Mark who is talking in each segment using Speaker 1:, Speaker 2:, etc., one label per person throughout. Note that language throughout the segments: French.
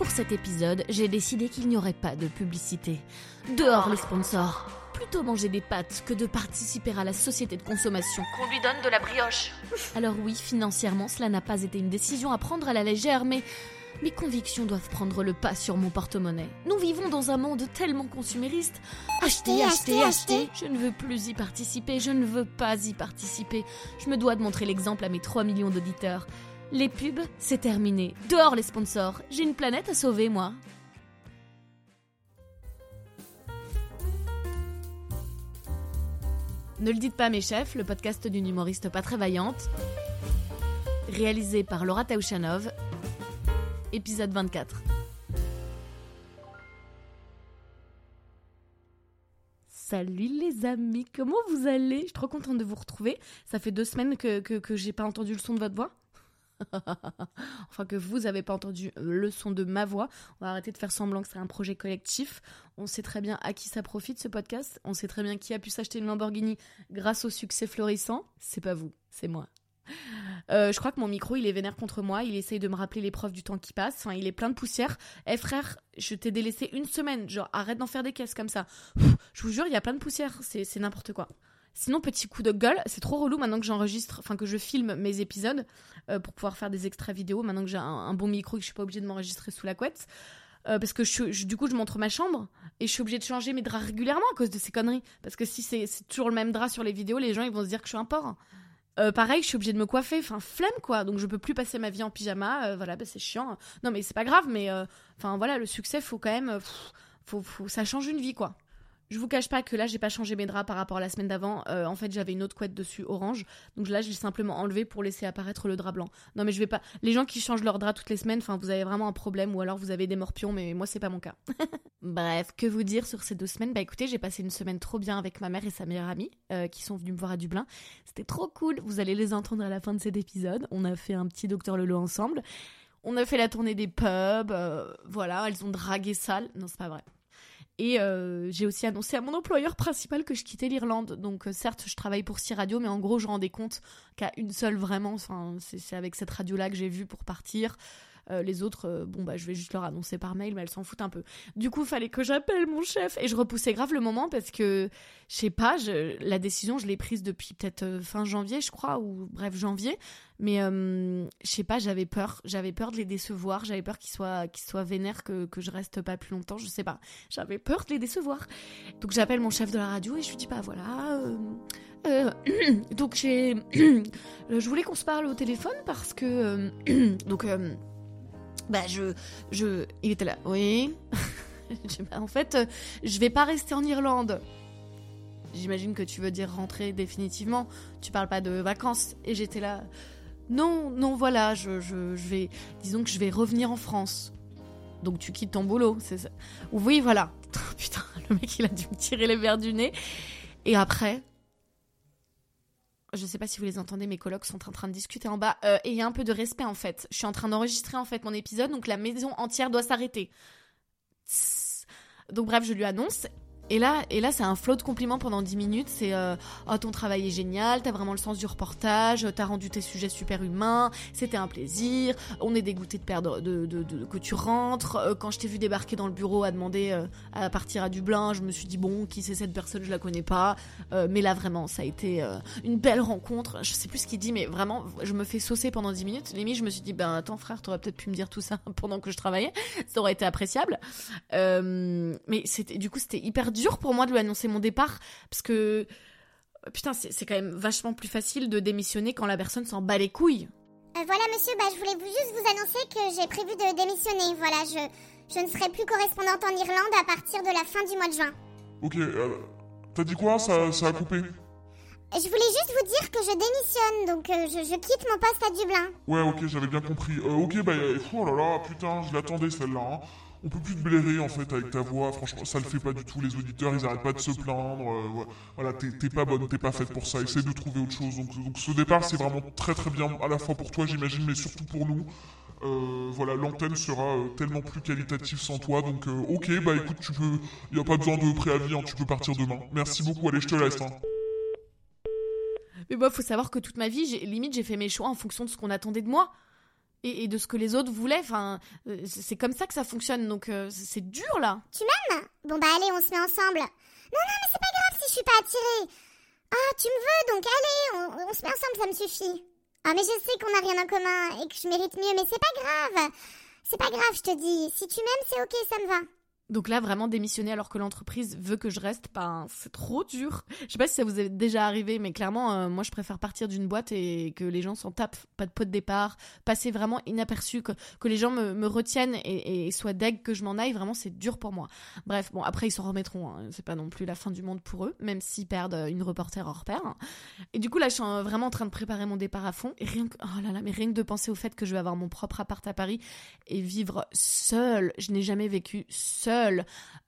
Speaker 1: pour cet épisode, j'ai décidé qu'il n'y aurait pas de publicité. Dehors les sponsors Plutôt manger des pâtes que de participer à la société de consommation.
Speaker 2: Qu'on lui donne de la brioche.
Speaker 1: Alors oui, financièrement, cela n'a pas été une décision à prendre à la légère, mais mes convictions doivent prendre le pas sur mon porte-monnaie. Nous vivons dans un monde tellement consumériste. Achetez, achetez, achetez Je ne veux plus y participer, je ne veux pas y participer. Je me dois de montrer l'exemple à mes 3 millions d'auditeurs. Les pubs, c'est terminé. Dehors les sponsors. J'ai une planète à sauver, moi. Ne le dites pas mes chefs, le podcast d'une humoriste pas très vaillante. Réalisé par Laura Taouchanov. Épisode 24. Salut les amis, comment vous allez? Je suis trop contente de vous retrouver. Ça fait deux semaines que, que, que j'ai pas entendu le son de votre voix. enfin que vous avez pas entendu le son de ma voix. On va arrêter de faire semblant que c'est un projet collectif. On sait très bien à qui ça profite ce podcast. On sait très bien qui a pu s'acheter une Lamborghini grâce au succès florissant. C'est pas vous, c'est moi. Euh, je crois que mon micro, il est vénère contre moi. Il essaye de me rappeler l'épreuve du temps qui passe. Enfin, il est plein de poussière. Eh frère, je t'ai délaissé une semaine. Genre, arrête d'en faire des caisses comme ça. je vous jure, il y a plein de poussière. C'est n'importe quoi. Sinon, petit coup de gueule, c'est trop relou maintenant que j'enregistre, enfin que je filme mes épisodes euh, pour pouvoir faire des extraits vidéo. Maintenant que j'ai un, bon micro et que je suis pas obligée de m'enregistrer sous la couette. Euh, parce que du coup, je montre ma chambre et je suis obligée de changer mes draps régulièrement à cause de ces conneries. Parce que si c'est toujours le même drap sur les vidéos, les gens ils vont se dire que je suis un porc. Euh, pareil, je suis obligée de me coiffer, enfin flemme quoi, donc je peux plus passer ma vie en pyjama, voilà, bah, c'est chiant. Non mais c'est pas grave, mais enfin voilà, le succès, faut quand même, faut, faut, ça change une vie quoi. Je vous cache pas que là, j'ai pas changé mes draps par rapport à la semaine d'avant. Euh, en fait, j'avais une autre couette dessus orange. Donc là, j'ai simplement enlevé pour laisser apparaître le drap blanc. Non, mais je vais pas. Les gens qui changent leur drap toutes les semaines, vous avez vraiment un problème ou alors vous avez des morpions, mais moi, c'est pas mon cas. Bref, que vous dire sur ces deux semaines? Bah écoutez, j'ai passé une semaine trop bien avec ma mère et sa meilleure amie euh, qui sont venus me voir à Dublin. C'était trop cool. Vous allez les entendre à la fin de cet épisode. On a fait un petit Docteur Lolo ensemble. On a fait la tournée des pubs. Euh, voilà, elles ont dragué sale. Non, c'est pas vrai. Et euh, j'ai aussi annoncé à mon employeur principal que je quittais l'Irlande. Donc euh, certes, je travaille pour six radios, mais en gros, je rendais compte qu'à une seule vraiment, c'est avec cette radio-là que j'ai vu pour partir. Euh, les autres, euh, bon bah je vais juste leur annoncer par mail, mais elles s'en foutent un peu. Du coup, fallait que j'appelle mon chef et je repoussais grave le moment parce que je sais pas, la décision je l'ai prise depuis peut-être euh, fin janvier, je crois, ou bref janvier. Mais je sais pas, j'avais peur, j'avais peur de les décevoir, j'avais peur qu'ils soient qu'ils soient vénères que que je reste pas plus longtemps, je sais pas. J'avais peur de les décevoir. Donc j'appelle mon chef de la radio et je lui dis bah voilà. donc j'ai, je voulais qu'on se parle au téléphone parce que donc bah je, je, il était là. Oui. en fait, je vais pas rester en Irlande. J'imagine que tu veux dire rentrer définitivement. Tu parles pas de vacances. Et j'étais là. Non, non, voilà, je, je, je, vais. Disons que je vais revenir en France. Donc tu quittes ton boulot, c'est ça. Oui, voilà. Putain, le mec il a dû me tirer les verres du nez. Et après, je sais pas si vous les entendez, mes colocs sont en train de discuter en bas. Euh, et il y a un peu de respect en fait. Je suis en train d'enregistrer en fait mon épisode, donc la maison entière doit s'arrêter. Donc bref, je lui annonce et là, et là c'est un flot de compliments pendant 10 minutes. C'est euh, oh, ton travail est génial, t'as vraiment le sens du reportage, t'as rendu tes sujets super humains, c'était un plaisir. On est dégoûté de perdre, de, de, de, que tu rentres. Euh, quand je t'ai vu débarquer dans le bureau à demander euh, à partir à Dublin, je me suis dit bon, qui c'est cette personne, je la connais pas. mais là vraiment, ça a été une belle rencontre. Je sais plus ce qu'il dit, mais vraiment, je me fais saucer pendant 10 minutes. Limite, je me suis dit ben attends frère, t'aurais peut-être pu me dire tout ça pendant que je travaillais, ça aurait été appréciable. mais c'était, du coup, c'était hyper dur dur pour moi de lui annoncer mon départ parce que putain, c'est quand même vachement plus facile de démissionner quand la personne s'en bat les couilles.
Speaker 3: Euh, voilà, monsieur, bah, je voulais juste vous annoncer que j'ai prévu de démissionner. Voilà, je, je ne serai plus correspondante en Irlande à partir de la fin du mois de juin.
Speaker 4: Ok, euh, t'as dit quoi? Ça, ça a coupé
Speaker 3: je voulais juste vous dire que je démissionne, donc euh, je, je, quitte mon poste à Dublin.
Speaker 4: Ouais, ok, j'avais bien compris. ok, bah, oh là là, putain, je l'attendais celle-là. Hein on peut plus te blairer en fait avec ta voix. Franchement, ça le fait pas du tout. Les auditeurs, ils arrêtent pas de se plaindre. Euh, voilà, t'es pas bonne, t'es pas faite pour ça. Essaye de trouver autre chose. Donc, ce départ, c'est vraiment très très bien, à la fois pour toi, j'imagine, mais surtout pour nous. Euh, voilà, l'antenne sera euh, tellement plus qualitative sans toi. Donc, ok, bah écoute, tu peux. Y a pas besoin de préavis, hein, tu peux partir demain. Merci beaucoup. Allez, je te laisse. Hein.
Speaker 1: Mais faut savoir que toute ma vie, limite, j'ai fait mes choix en fonction de ce qu'on attendait de moi. Et, de ce que les autres voulaient. Enfin, euh, c'est comme ça que ça fonctionne. Donc euh, c'est dur là.
Speaker 3: Tu m'aimes? Bon bah allez, on se met ensemble. Non, non, mais c'est pas grave si je suis pas attirée. Ah, tu me veux, donc allez, on, on se met ensemble, ça me suffit. Ah, mais je sais qu'on a rien en commun et que je mérite mieux, mais c'est pas grave. C'est pas grave, je te dis. Si tu m'aimes, c'est ok, ça me va.
Speaker 1: Donc là, vraiment démissionner alors que l'entreprise veut que je reste, ben, c'est trop dur. Je sais pas si ça vous est déjà arrivé, mais clairement, euh, moi, je préfère partir d'une boîte et que les gens s'en tapent. Pas de pot de départ, passer vraiment inaperçu, que, que les gens me, me retiennent et, soient deg que je m'en aille. Vraiment, c'est dur pour moi. Bref, bon, après, ils s'en remettront. hein. C'est pas non plus la fin du monde pour eux, même s'ils perdent euh, une reporter hors pair. Et du coup, là, je suis vraiment en train de préparer mon départ à fond. Et rien que, oh là là, mais rien que de penser au fait que je vais avoir mon propre appart à Paris et vivre seule. Je n'ai jamais vécu seule.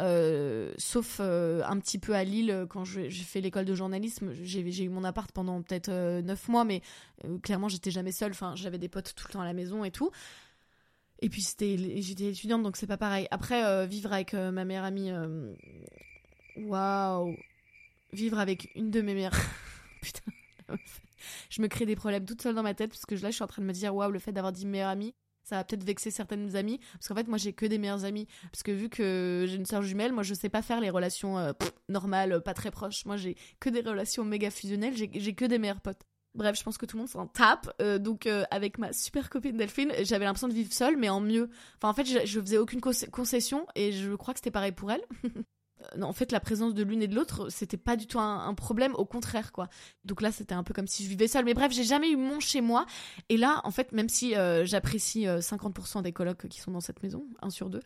Speaker 1: Euh, sauf euh, un petit peu à Lille euh, quand j'ai fait l'école de journalisme. J'ai eu mon appart pendant peut-être neuf mois, mais clairement j'étais jamais seule. Enfin, j'avais des potes tout le temps à la maison et tout. Et puis j'étais étudiante, donc c'est pas pareil. Après, vivre avec ma meilleure amie, waouh, vivre avec une de mes meilleures, putain, je me crée des problèmes toute seule dans ma tête parce que là je suis en train de me dire waouh, le fait d'avoir dit meilleure amie, ça va peut-être vexer certaines amies parce qu'en fait moi j'ai que des meilleures amies parce que vu que j'ai une sœur jumelle moi je sais pas faire les relations euh, normales pas très proches moi j'ai que des relations méga fusionnelles j'ai que des meilleurs potes Bref, je pense que tout le monde s'en tape. Euh, donc, euh, avec ma super copine Delphine, j'avais l'impression de vivre seule, mais en mieux. Enfin, en fait, je, je faisais aucune conce- concession et je crois que c'était pareil pour elle. Euh, en fait, la présence de l'une et de l'autre, c'était pas du tout un, problème, au contraire, quoi. Donc là, c'était un peu comme si je vivais seule. Mais bref, j'ai jamais eu mon chez moi. Et là, en fait, même si euh, j'apprécie euh, 50% des colocs qui sont dans cette maison, un sur deux,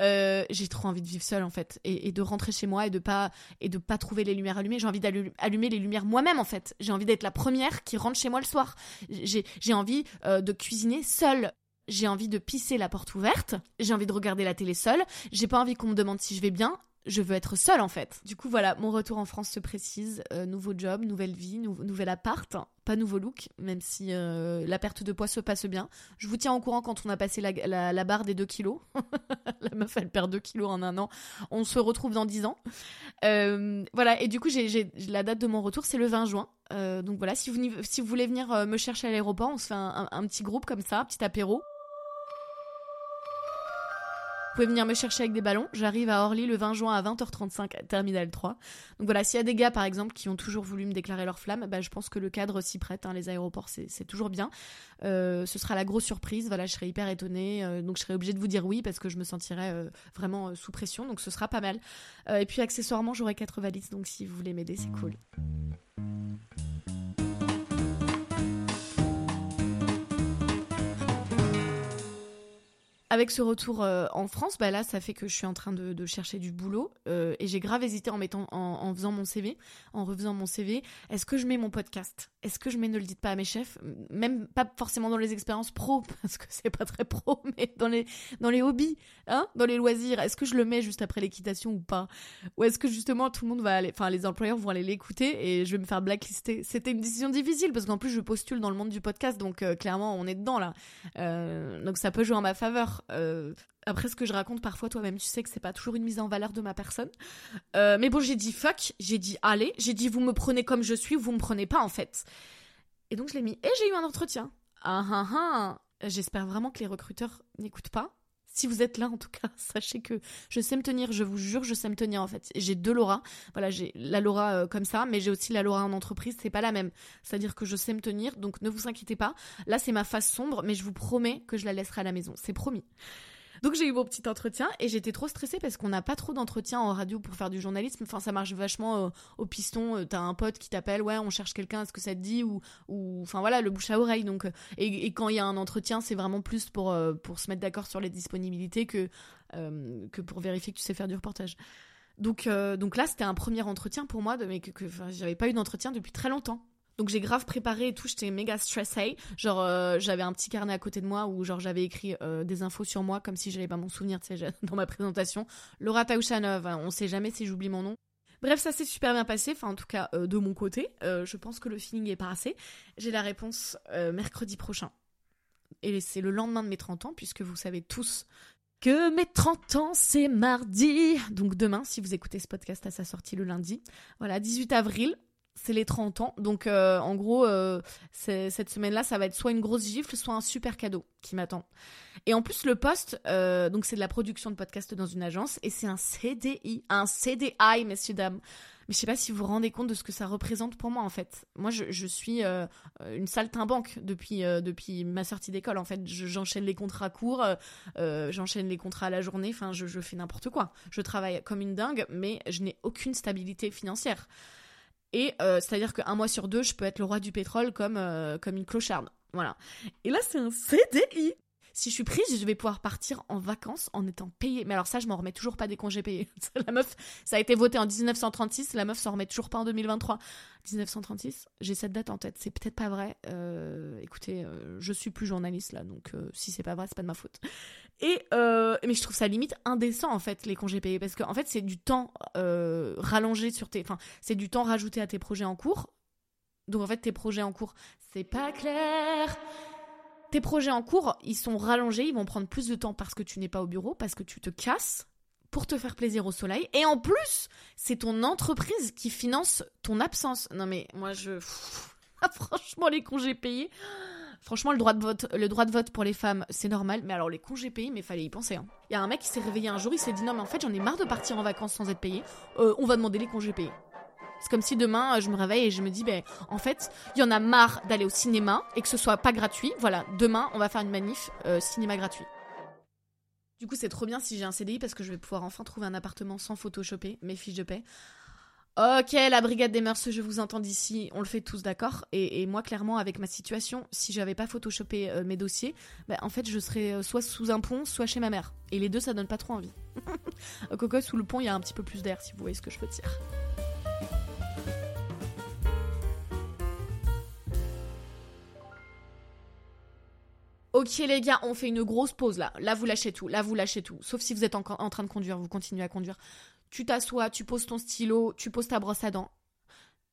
Speaker 1: euh, j'ai trop envie de vivre seule, en fait, et, de rentrer chez moi et de pas et de pas trouver les lumières allumées. J'ai envie d'allumer les lumières moi-même, en fait. J'ai envie d'être la première qui rentre chez moi le soir. J'ai envie euh, de cuisiner seule. J'ai envie de pisser la porte ouverte. J'ai envie de regarder la télé seule. J'ai pas envie qu'on me demande si je vais bien. Je veux être seule en fait. Du coup voilà, mon retour en France se précise. Euh, nouveau job, nouvelle vie, nou- nouvel appart. Pas nouveau look, même si euh, la perte de poids se passe bien. Je vous tiens au courant quand on a passé la, barre des 2 kilos. la meuf elle perd 2 kilos en un an. On se retrouve dans 10 ans. Euh, voilà, et du coup la date de mon retour c'est le 20 juin. Donc voilà, si vous, voulez venir me chercher à l'aéroport, on se fait un, un- un petit groupe comme ça, un petit apéro. Vous pouvez venir me chercher avec des ballons. J'arrive à Orly le 20 juin à 20h35, à Terminal 3. Donc voilà, s'il y a des gars, par exemple, qui ont toujours voulu me déclarer leur flamme, bah, je pense que le cadre s'y prête. hein, les aéroports, c'est toujours bien. Euh, ce sera la grosse surprise. Voilà, je serai hyper étonnée. euh, donc je serai obligée de vous dire oui parce que je me sentirai euh, vraiment sous pression. Donc ce sera pas mal. Et puis accessoirement, j'aurai quatre valises. Donc si vous voulez m'aider, c'est cool. Avec ce retour euh, en France, bah là, ça fait que je suis en train de, chercher du boulot euh, et j'ai grave hésité en mettant, en, faisant mon CV, en refaisant mon CV. Est-ce que je mets mon podcast? Est-ce que je mets Ne le dites pas à mes chefs? Même pas forcément dans les expériences pro parce que c'est pas très pro, mais dans les dans les hobbies, hein, dans les loisirs. Est-ce que je le mets juste après l'équitation ou pas? Ou est-ce que justement tout le monde va aller, enfin les employeurs vont aller l'écouter et je vais me faire blacklister? C'était une décision difficile parce qu'en plus je postule dans le monde du podcast, donc euh, clairement on est dedans là. Donc ça peut jouer en ma faveur. Euh, après ce que je raconte parfois toi-même, tu sais que c'est pas toujours une mise en valeur de ma personne. Euh, mais bon, j'ai dit fuck, j'ai dit allez, j'ai dit vous me prenez comme je suis, vous me prenez pas en fait. Et donc je l'ai mis et j'ai eu un entretien. Ah ah ah. J'espère vraiment que les recruteurs n'écoutent pas. Si vous êtes là, en tout cas, sachez que je sais me tenir, je vous jure, je sais me tenir en fait. J'ai deux Laura. Voilà, j'ai la Laura euh, comme ça, mais j'ai aussi la Laura en entreprise, c'est pas la même. C'est-à-dire que je sais me tenir, donc ne vous inquiétez pas. Là, c'est ma face sombre, mais je vous promets que je la laisserai à la maison. C'est promis. Donc j'ai eu mon petit entretien et j'étais trop stressée parce qu'on n'a pas trop d'entretien en radio pour faire du journalisme. Enfin, ça marche vachement euh, au piston. Euh, T'as un pote qui t'appelle, ouais, on cherche quelqu'un, est-ce que ça te dit ou, ou, enfin voilà, le bouche à oreille. Donc, euh, et, quand il y a un entretien, c'est vraiment plus pour se mettre d'accord sur les disponibilités que pour vérifier que tu sais faire du reportage. Donc là, c'était un premier entretien pour moi, de, mais que, que j'avais pas eu d'entretien depuis très longtemps. Donc j'ai grave préparé et tout, j'étais méga stressée. Genre euh, j'avais un petit carnet à côté de moi où genre j'avais écrit euh, des infos sur moi comme si j'avais pas mon souvenir, dans ma présentation. Laura Taouchanov, hein, on sait jamais si j'oublie mon nom. Bref, ça s'est super bien passé, enfin en tout cas euh, de mon côté. Je pense que le feeling est passé. J'ai la réponse mercredi prochain. Et c'est le lendemain de mes 30 ans, puisque vous savez tous que mes 30 ans, c'est mardi. Donc demain, si vous écoutez ce podcast à sa sortie le lundi. Voilà, 18 avril, c'est les 30 ans. Donc, euh, en gros, euh, cette semaine-là, ça va être soit une grosse gifle, soit un super cadeau qui m'attend. Et en plus, le poste, euh, donc c'est de la production de podcast dans une agence, et c'est un CDI, un CDI, messieurs, dames. Mais je sais pas si vous vous rendez compte de ce que ça représente pour moi, en fait. Moi, je, suis une saltimbanque depuis, depuis ma sortie d'école, en fait. Je- J'enchaîne les contrats courts, j'enchaîne les contrats à la journée, enfin, je fais n'importe quoi. Je travaille comme une dingue, mais je n'ai aucune stabilité financière. Et euh, c'est-à-dire qu'un mois sur deux, je peux être le roi du pétrole comme, euh, comme une clocharde. Voilà. Et là, c'est un CDI. Si je suis prise, je vais pouvoir partir en vacances en étant payée. Mais alors ça, je m'en remets toujours pas des congés payés. la meuf, ça a été voté en 1936, la meuf s'en remet toujours pas en 2023. 1936, j'ai cette date en tête. C'est peut-être pas vrai. Euh, écoutez, euh, je suis plus journaliste là, donc euh, si c'est pas vrai, c'est pas de ma faute. Et euh, mais je trouve ça limite indécent en fait les congés payés parce qu'en en fait c'est du temps rallongé sur tes, enfin c'est du temps rajouté à tes projets en cours. Donc en fait tes projets en cours, c'est pas clair. Tes projets en cours, ils sont rallongés, ils vont prendre plus de temps parce que tu n'es pas au bureau, parce que tu te casses pour te faire plaisir au soleil. Et en plus, c'est ton entreprise qui finance ton absence. Non mais moi je... Franchement, les congés payés... Franchement, le droit de vote, le droit de vote pour les femmes, c'est normal. Mais alors les congés payés, mais fallait y penser. hein. Il y a un mec qui s'est réveillé un jour, il s'est dit non mais en fait j'en ai marre de partir en vacances sans être payé. Euh, on va demander les congés payés. C'est comme si demain euh, je me réveille et je me dis ben en fait il y en a marre d'aller au cinéma et que ce soit pas gratuit. Voilà, demain on va faire une manif euh, cinéma gratuit. Du coup c'est trop bien si j'ai un CDI parce que je vais pouvoir enfin trouver un appartement sans photoshopper mes fiches de paix. Ok, la brigade des mœurs, je vous entends d'ici, on le fait tous, d'accord et, moi, clairement, avec ma situation, si j'avais pas photoshopé euh, mes dossiers, bah, en fait, je serais soit sous un pont, soit chez ma mère. Et les deux, ça donne pas trop envie. Coco, sous le pont, il y a un petit peu plus d'air, si vous voyez ce que je veux dire. Ok les gars, on fait une grosse pause là. Là vous lâchez tout, là vous lâchez tout. Sauf si vous êtes en, train de conduire, vous continuez à conduire. Tu t'assois, tu poses ton stylo, tu poses ta brosse à dents.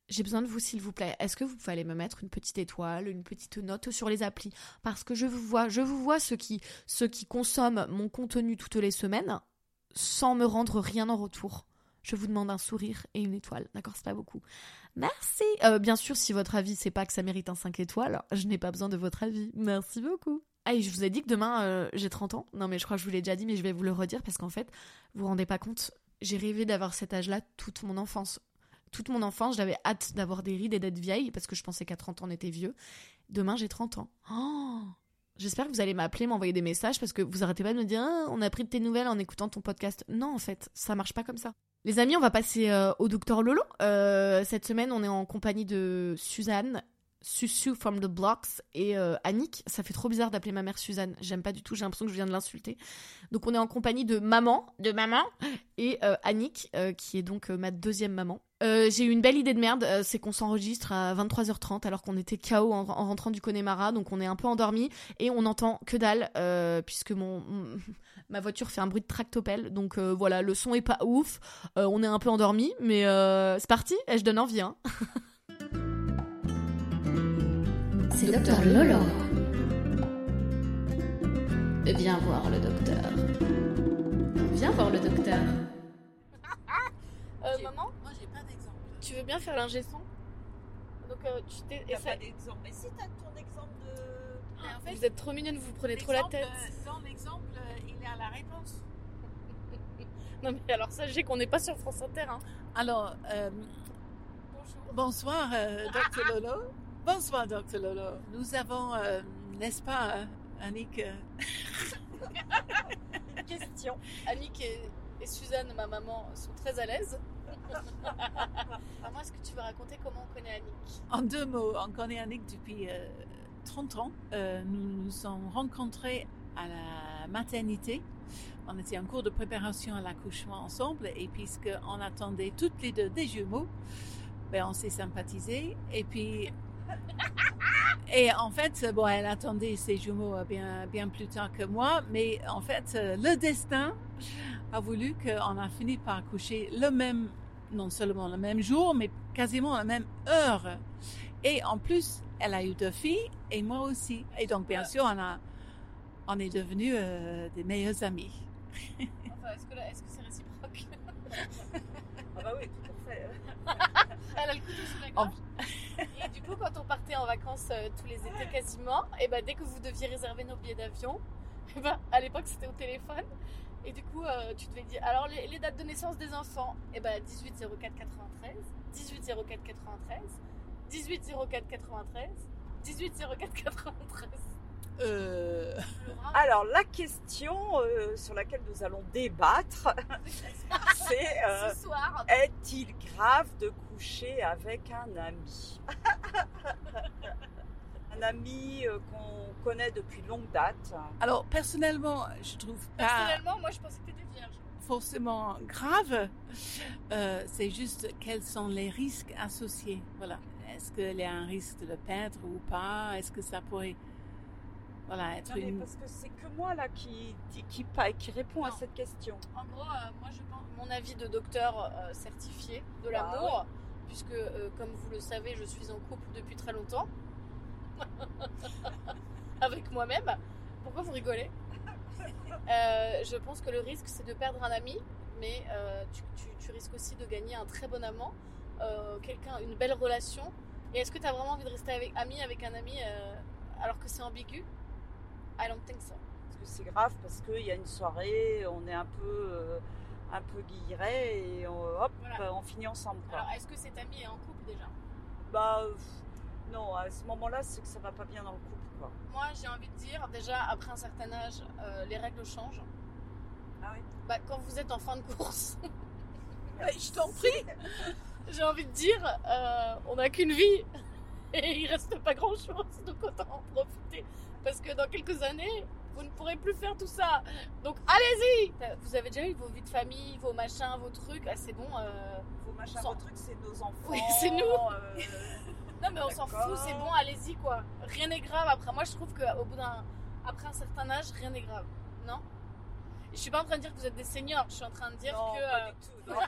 Speaker 1: J'ai besoin de vous s'il vous plaît. Est-ce que vous pouvez me mettre une petite étoile, une petite note sur les applis? Parce que je vous vois, je vous vois ceux qui, ceux qui consomment mon contenu toutes les semaines sans me rendre rien en retour. Je vous demande un sourire et une étoile, d'accord C'est pas beaucoup. Merci. Euh, bien sûr, si votre avis c'est pas que ça mérite un 5 étoiles, je n'ai pas besoin de votre avis. Merci beaucoup. Ah, je vous ai dit que demain euh, j'ai 30 ans. Non, mais je crois que je vous l'ai déjà dit, mais je vais vous le redire parce qu'en fait, vous vous rendez pas compte, j'ai rêvé d'avoir cet âge-là toute mon enfance. Toute mon enfance, j'avais hâte d'avoir des rides et d'être vieille parce que je pensais qu'à 30 ans on était vieux. Demain, j'ai 30 ans. Oh J'espère que vous allez m'appeler, m'envoyer des messages parce que vous arrêtez pas de me dire ah, on a pris de tes nouvelles en écoutant ton podcast. Non, en fait, ça marche pas comme ça. Les amis, on va passer euh, au docteur Lolo. Euh, cette semaine, on est en compagnie de Suzanne, Susu from the Blocks et euh, Annick. Ça fait trop bizarre d'appeler ma mère Suzanne. J'aime pas du tout. J'ai l'impression que je viens de l'insulter. Donc, on est en compagnie de maman, de maman, et euh, Annick, euh, qui est donc euh, ma deuxième maman. Euh, j'ai eu une belle idée de merde, c'est qu'on s'enregistre à 23h30 alors qu'on était KO en, en rentrant du Connemara, donc on est un peu endormi et on entend que dalle puisque mon, ma voiture fait un bruit de tractopelle, donc voilà le son est pas ouf, on est un peu endormi, mais c'est parti, et je donne envie. Hein.
Speaker 2: C'est Docteur Lolo. Viens voir le docteur. Viens voir le docteur.
Speaker 1: Euh, maman,
Speaker 5: Moi, j'ai pas d'exemple.
Speaker 1: tu veux bien faire l'ingé son? Donc euh, tu t'es-
Speaker 5: Il
Speaker 1: et
Speaker 5: a
Speaker 1: ça-
Speaker 5: pas d'exemple. Mais si t'as ton exemple de. En fait,
Speaker 1: Vous êtes trop mignonne, vous prenez trop la tête.
Speaker 5: euh, Dans l'exemple, il est à la réponse.
Speaker 1: Non mais alors sachez qu'on n'est pas sur France Inter. Hein.
Speaker 5: Alors, euh,
Speaker 1: Bonjour.
Speaker 5: bonsoir, euh, Dr. Lolo. Bonsoir, Dr. Lolo. Nous avons, euh, n'est-ce pas, euh, Annick euh,
Speaker 1: Question. Annick et, et Suzanne, ma maman, sont très à l'aise. Maman, est-ce que tu veux raconter comment on connaît Annick?
Speaker 5: En deux mots, on connaît Annick depuis euh, 30 ans. Euh, nous nous sommes rencontrés à la maternité. On était en cours de préparation à l'accouchement ensemble et puisqu'on attendait toutes les deux des jumeaux, ben on s'est sympathisés et puis et en fait bon elle attendait ses jumeaux euh, bien bien plus tard que moi mais en fait euh, le destin a voulu qu'on a fini par accoucher le même non seulement le même jour mais quasiment la même heure. Et en plus elle a eu deux filles et moi aussi. Et donc bien sûr on a on est devenus euh, des meilleurs amis.
Speaker 1: Enfin, est-ce que, là- est-ce que c'est réciproque?
Speaker 6: Ah bah oui, tout à fait.
Speaker 7: Elle a le couteau sous la
Speaker 5: En-
Speaker 7: gorge. Quand on partait en vacances euh, tous les étés quasiment, et ben dès que vous deviez réserver nos billets d'avion, et ben à l'époque c'était au téléphone. Et du coup, euh, tu devais dire alors les, les dates de naissance des enfants, et ben 18 04 93, 18 04 93, 18 04 93, 18 04 93.
Speaker 5: Euh,
Speaker 6: Alors, la question euh, sur laquelle nous allons débattre, c'est euh,
Speaker 7: Ce soir,
Speaker 6: est-il grave de coucher avec un ami? Un ami euh, qu'on connaît depuis longue date.
Speaker 5: alors, personnellement, je trouve pas
Speaker 7: personnellement, moi je pensais que t'étais vierge.
Speaker 5: forcément grave. Euh, c'est juste quels sont les risques associés. Voilà. Est-ce qu'il y a un risque de le perdre ou pas? Est-ce que ça pourrait voilà, être
Speaker 6: Non, mais
Speaker 5: une...
Speaker 6: parce que c'est que moi là qui, qui, qui, pa- qui répond à cette question.
Speaker 7: En gros, euh, moi je pense, mon avis de docteur euh, certifié de
Speaker 6: Ah
Speaker 7: l'amour, puisque euh, comme vous le savez, je suis en couple depuis très longtemps. Avec moi-même. Pourquoi vous rigolez? Euh, Je pense que le risque c'est de perdre un ami, mais euh, tu, risques aussi de gagner un très bon amant, quelqu'un, une belle relation. Et est-ce que tu as vraiment envie de rester ami avec un ami alors que c'est ambigu? I don't think so.
Speaker 6: Parce que c'est grave parce qu'il y a une soirée, on est un peu, un peu guilleret et on, hop,
Speaker 7: Voilà.
Speaker 6: on finit ensemble. Quoi.
Speaker 7: Alors est-ce que cet ami est en couple déjà?
Speaker 6: Bah euh, pff, non, à ce moment-là, c'est que ça va pas bien dans le couple. Quoi.
Speaker 7: Moi, j'ai envie de dire, déjà, après un certain âge, euh, les règles changent.
Speaker 6: Ah oui.
Speaker 7: Bah, quand vous êtes en fin de course,
Speaker 5: je t'en prie
Speaker 7: j'ai envie de dire, euh, on n'a qu'une vie et il reste pas grand-chose, donc autant en profiter. Parce que dans quelques années, vous ne pourrez plus faire tout ça. Donc allez-y Vous avez déjà eu vos vies de famille, vos machins, vos trucs. Ah, c'est bon. euh,
Speaker 6: Vos machins,
Speaker 7: Sans-
Speaker 6: vos trucs, c'est nos enfants.
Speaker 7: Oui, c'est nous.
Speaker 6: euh,
Speaker 7: Non mais on s'en fout, c'est bon, allez-y quoi. Rien n'est grave après. Moi je trouve qu'au bout d'un. Après un certain âge, rien n'est grave. Non? Je suis pas en train de dire que vous êtes des seniors, je suis en train de dire
Speaker 6: non,
Speaker 7: que.
Speaker 6: pas
Speaker 7: euh,
Speaker 6: du tout.
Speaker 5: On
Speaker 6: non.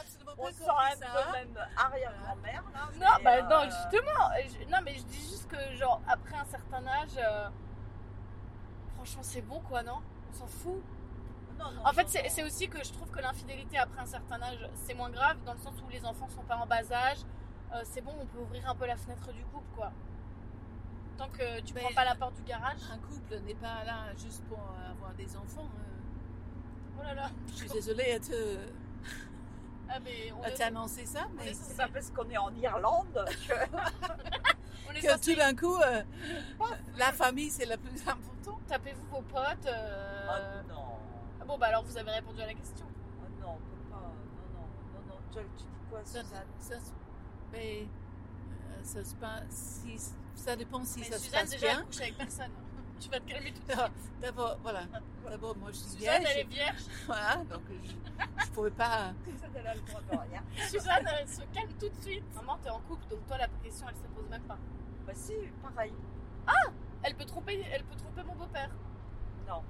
Speaker 5: absolument
Speaker 6: On sent
Speaker 5: ça.
Speaker 6: peu même arrière-grand-mère là.
Speaker 7: Non, bah
Speaker 6: euh,
Speaker 7: non, justement. je- Non, mais je dis juste que, genre, après un certain âge, euh, franchement, c'est bon, quoi, non? On s'en fout.
Speaker 6: non, non,
Speaker 7: En fait, c'est aussi que je trouve que l'infidélité après un certain âge, c'est moins grave, dans le sens où les enfants sont pas en bas âge. Euh, c'est bon, on peut ouvrir un peu la fenêtre du couple, quoi. Tant que tu
Speaker 5: Mais-
Speaker 7: prends pas la porte du garage.
Speaker 5: Un couple n'est pas là juste pour avoir des enfants. euh.
Speaker 7: Oh là là.
Speaker 5: Je suis désolée à te-
Speaker 7: Ah, mais on
Speaker 5: à
Speaker 7: est,
Speaker 5: t'annoncer ça, mais
Speaker 7: est-
Speaker 6: C'est pas parce qu'on est en Irlande que.
Speaker 7: on est
Speaker 5: que
Speaker 7: censé
Speaker 5: tout d'un coup, euh, la famille c'est le plus important.
Speaker 7: tapez-vous vos potes. euh,
Speaker 6: Ah non.
Speaker 7: Bon, bah alors vous avez répondu à la question.
Speaker 6: Ah non, on peut pas. Non, non, non, non. Tu, tu dis quoi,
Speaker 5: Ça,
Speaker 6: Suzanne
Speaker 5: ça se- mais, euh, ça se passe, si, ça dépend si
Speaker 7: mais
Speaker 5: ça se
Speaker 7: Suzanne,
Speaker 5: passe
Speaker 7: déjà,
Speaker 5: bien.
Speaker 7: couche avec personne. Tu vas te calmer tout de
Speaker 5: Ah,
Speaker 7: suite.
Speaker 5: D'abord, voilà. D'abord, moi je suis
Speaker 7: Suzanne, elle est
Speaker 5: vierge.
Speaker 7: vierge.
Speaker 5: Voilà, donc je, je pouvais pas.
Speaker 6: Suzanne, elle a le droit de rien.
Speaker 7: Suzanne, elle se calme tout de suite. Maman, t'es en couple, donc toi, la question, elle se pose même pas.
Speaker 6: Bah si, pareil.
Speaker 7: Elle peut tromper, elle peut tromper mon beau-père.
Speaker 6: Non.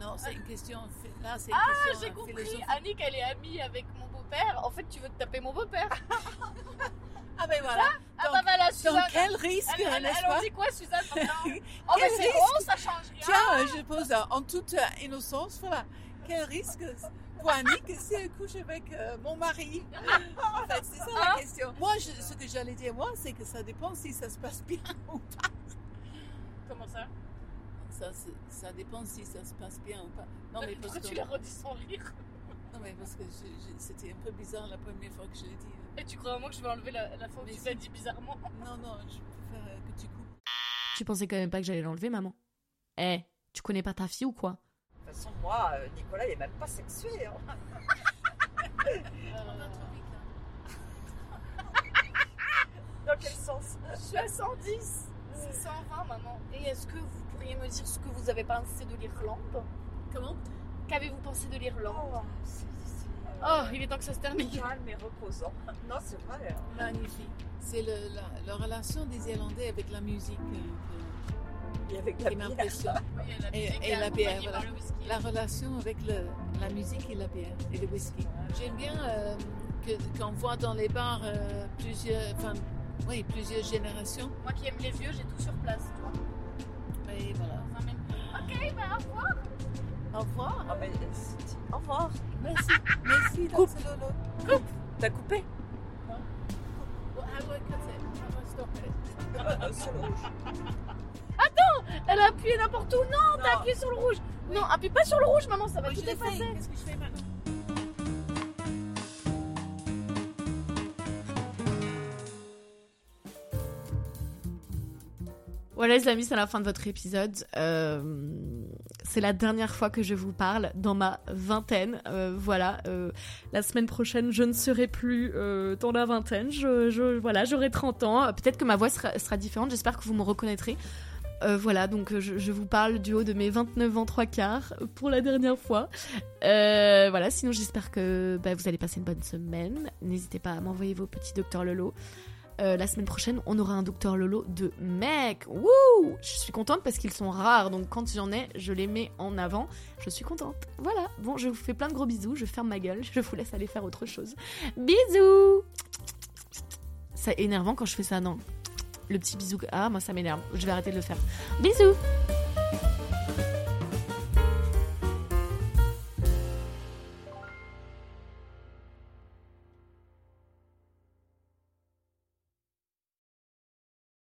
Speaker 5: Non, c'est une question. Là, c'est une
Speaker 7: Ah,
Speaker 5: question
Speaker 7: j'ai
Speaker 5: euh,
Speaker 7: compris. Annick, elle est amie avec mon beau-père. En fait, tu veux te taper mon beau-père.
Speaker 5: Ah ben voilà.
Speaker 7: Ah
Speaker 5: Donc-
Speaker 7: bah voilà, Suzanne.
Speaker 5: Donc quel risque,
Speaker 7: Elle, elle,
Speaker 5: n'est-ce
Speaker 7: elle
Speaker 5: pas
Speaker 7: dit quoi, Suzanne maintenant Oh, mais c'est bon, ça change rien.
Speaker 5: Tiens, euh, je pose euh, en toute euh, innocence, voilà. Quel risque pour Annick si elle couche avec euh, mon mari En fait, c'est ça
Speaker 7: Hein
Speaker 5: la question. Moi, je- ce que j'allais dire, moi, c'est que ça dépend si ça se passe bien ou pas.
Speaker 7: Comment ça?
Speaker 5: Ça, dépend si ça se passe bien ou pas. Non, mais parce
Speaker 7: Pourquoi
Speaker 5: que,
Speaker 7: tu l'as redit sans rire
Speaker 5: non, mais parce que c'était un peu bizarre la première fois que je l'ai dit.
Speaker 7: Et tu crois vraiment que je vais enlever la, la fois où
Speaker 5: Mais
Speaker 7: tu l'as dit bizarrement
Speaker 5: Non, non, je préfère euh, que tu coupes.
Speaker 7: Tu pensais quand même pas que j'allais l'enlever, maman? Eh, tu connais pas ta fille ou quoi?
Speaker 6: De toute façon, moi, euh, Nicolas, il est même pas sexué. hein. Dans quel sens?
Speaker 7: Je suis à 110 C'est 120, maman. Et est-ce que vous pourriez me dire ce que vous avez pensé de l'Irlande?
Speaker 5: Comment?
Speaker 7: Qu'avez-vous pensé de l'Irlande
Speaker 6: Oh, c'est c'est, euh,
Speaker 7: Oh, il est temps que ça se termine.
Speaker 6: calme et reposant. Non, c'est vrai. hein.
Speaker 5: Magnifique. C'est le- la, la relation des Irlandais avec la musique euh,
Speaker 6: Et avec la
Speaker 5: qui
Speaker 6: bière.
Speaker 5: m'impressionne. Et-
Speaker 7: musique
Speaker 5: et la bière, voilà. La relation avec le, la musique et la bière et le whisky. J'aime bien euh, qu'on voit dans les bars euh, plusieurs, oui, plusieurs générations.
Speaker 7: Moi qui aime les vieux, j'ai tout sur place, Au revoir.
Speaker 6: Ah, mais, c'est- Au revoir.
Speaker 5: Merci. Merci.
Speaker 6: Coupe.
Speaker 5: Lancelot.
Speaker 6: T'as coupé?
Speaker 5: How do I cut it? How do I stop it?
Speaker 6: Euh, sur le rouge.
Speaker 1: Elle a appuyé n'importe où. Non, t'as appuyé sur le rouge. Non, appuie pas sur le rouge, maman, ça va
Speaker 5: Oui,
Speaker 1: tout effacer.
Speaker 5: Qu'est-ce que je fais maintenant?
Speaker 1: Voilà les amis, c'est la fin de votre épisode. Euh, c'est la dernière fois que je vous parle dans ma vingtaine. Euh, voilà, euh, la semaine prochaine, je ne serai plus euh, dans la vingtaine. Je, voilà, j'aurai 30 ans. Peut-être que ma voix sera, différente. J'espère que vous me reconnaîtrez. Voilà, donc je, vous parle du haut de mes 29 ans 3 quarts pour la dernière fois. Voilà, sinon j'espère que bah, vous allez passer une bonne semaine. N'hésitez pas à m'envoyer vos petits docteurs Lolo. Euh, la semaine prochaine, on aura un docteur Lolo de mec. Wouh Je suis contente parce qu'ils sont rares, donc quand j'en ai, je les mets en avant. Je suis contente. Voilà. Bon, je vous fais plein de gros bisous. Je ferme ma gueule. Je vous laisse aller faire autre chose. Bisous C'est énervant quand je fais ça, non? Le petit bisou. Ah, moi ça m'énerve. Je vais arrêter de le faire. Bisous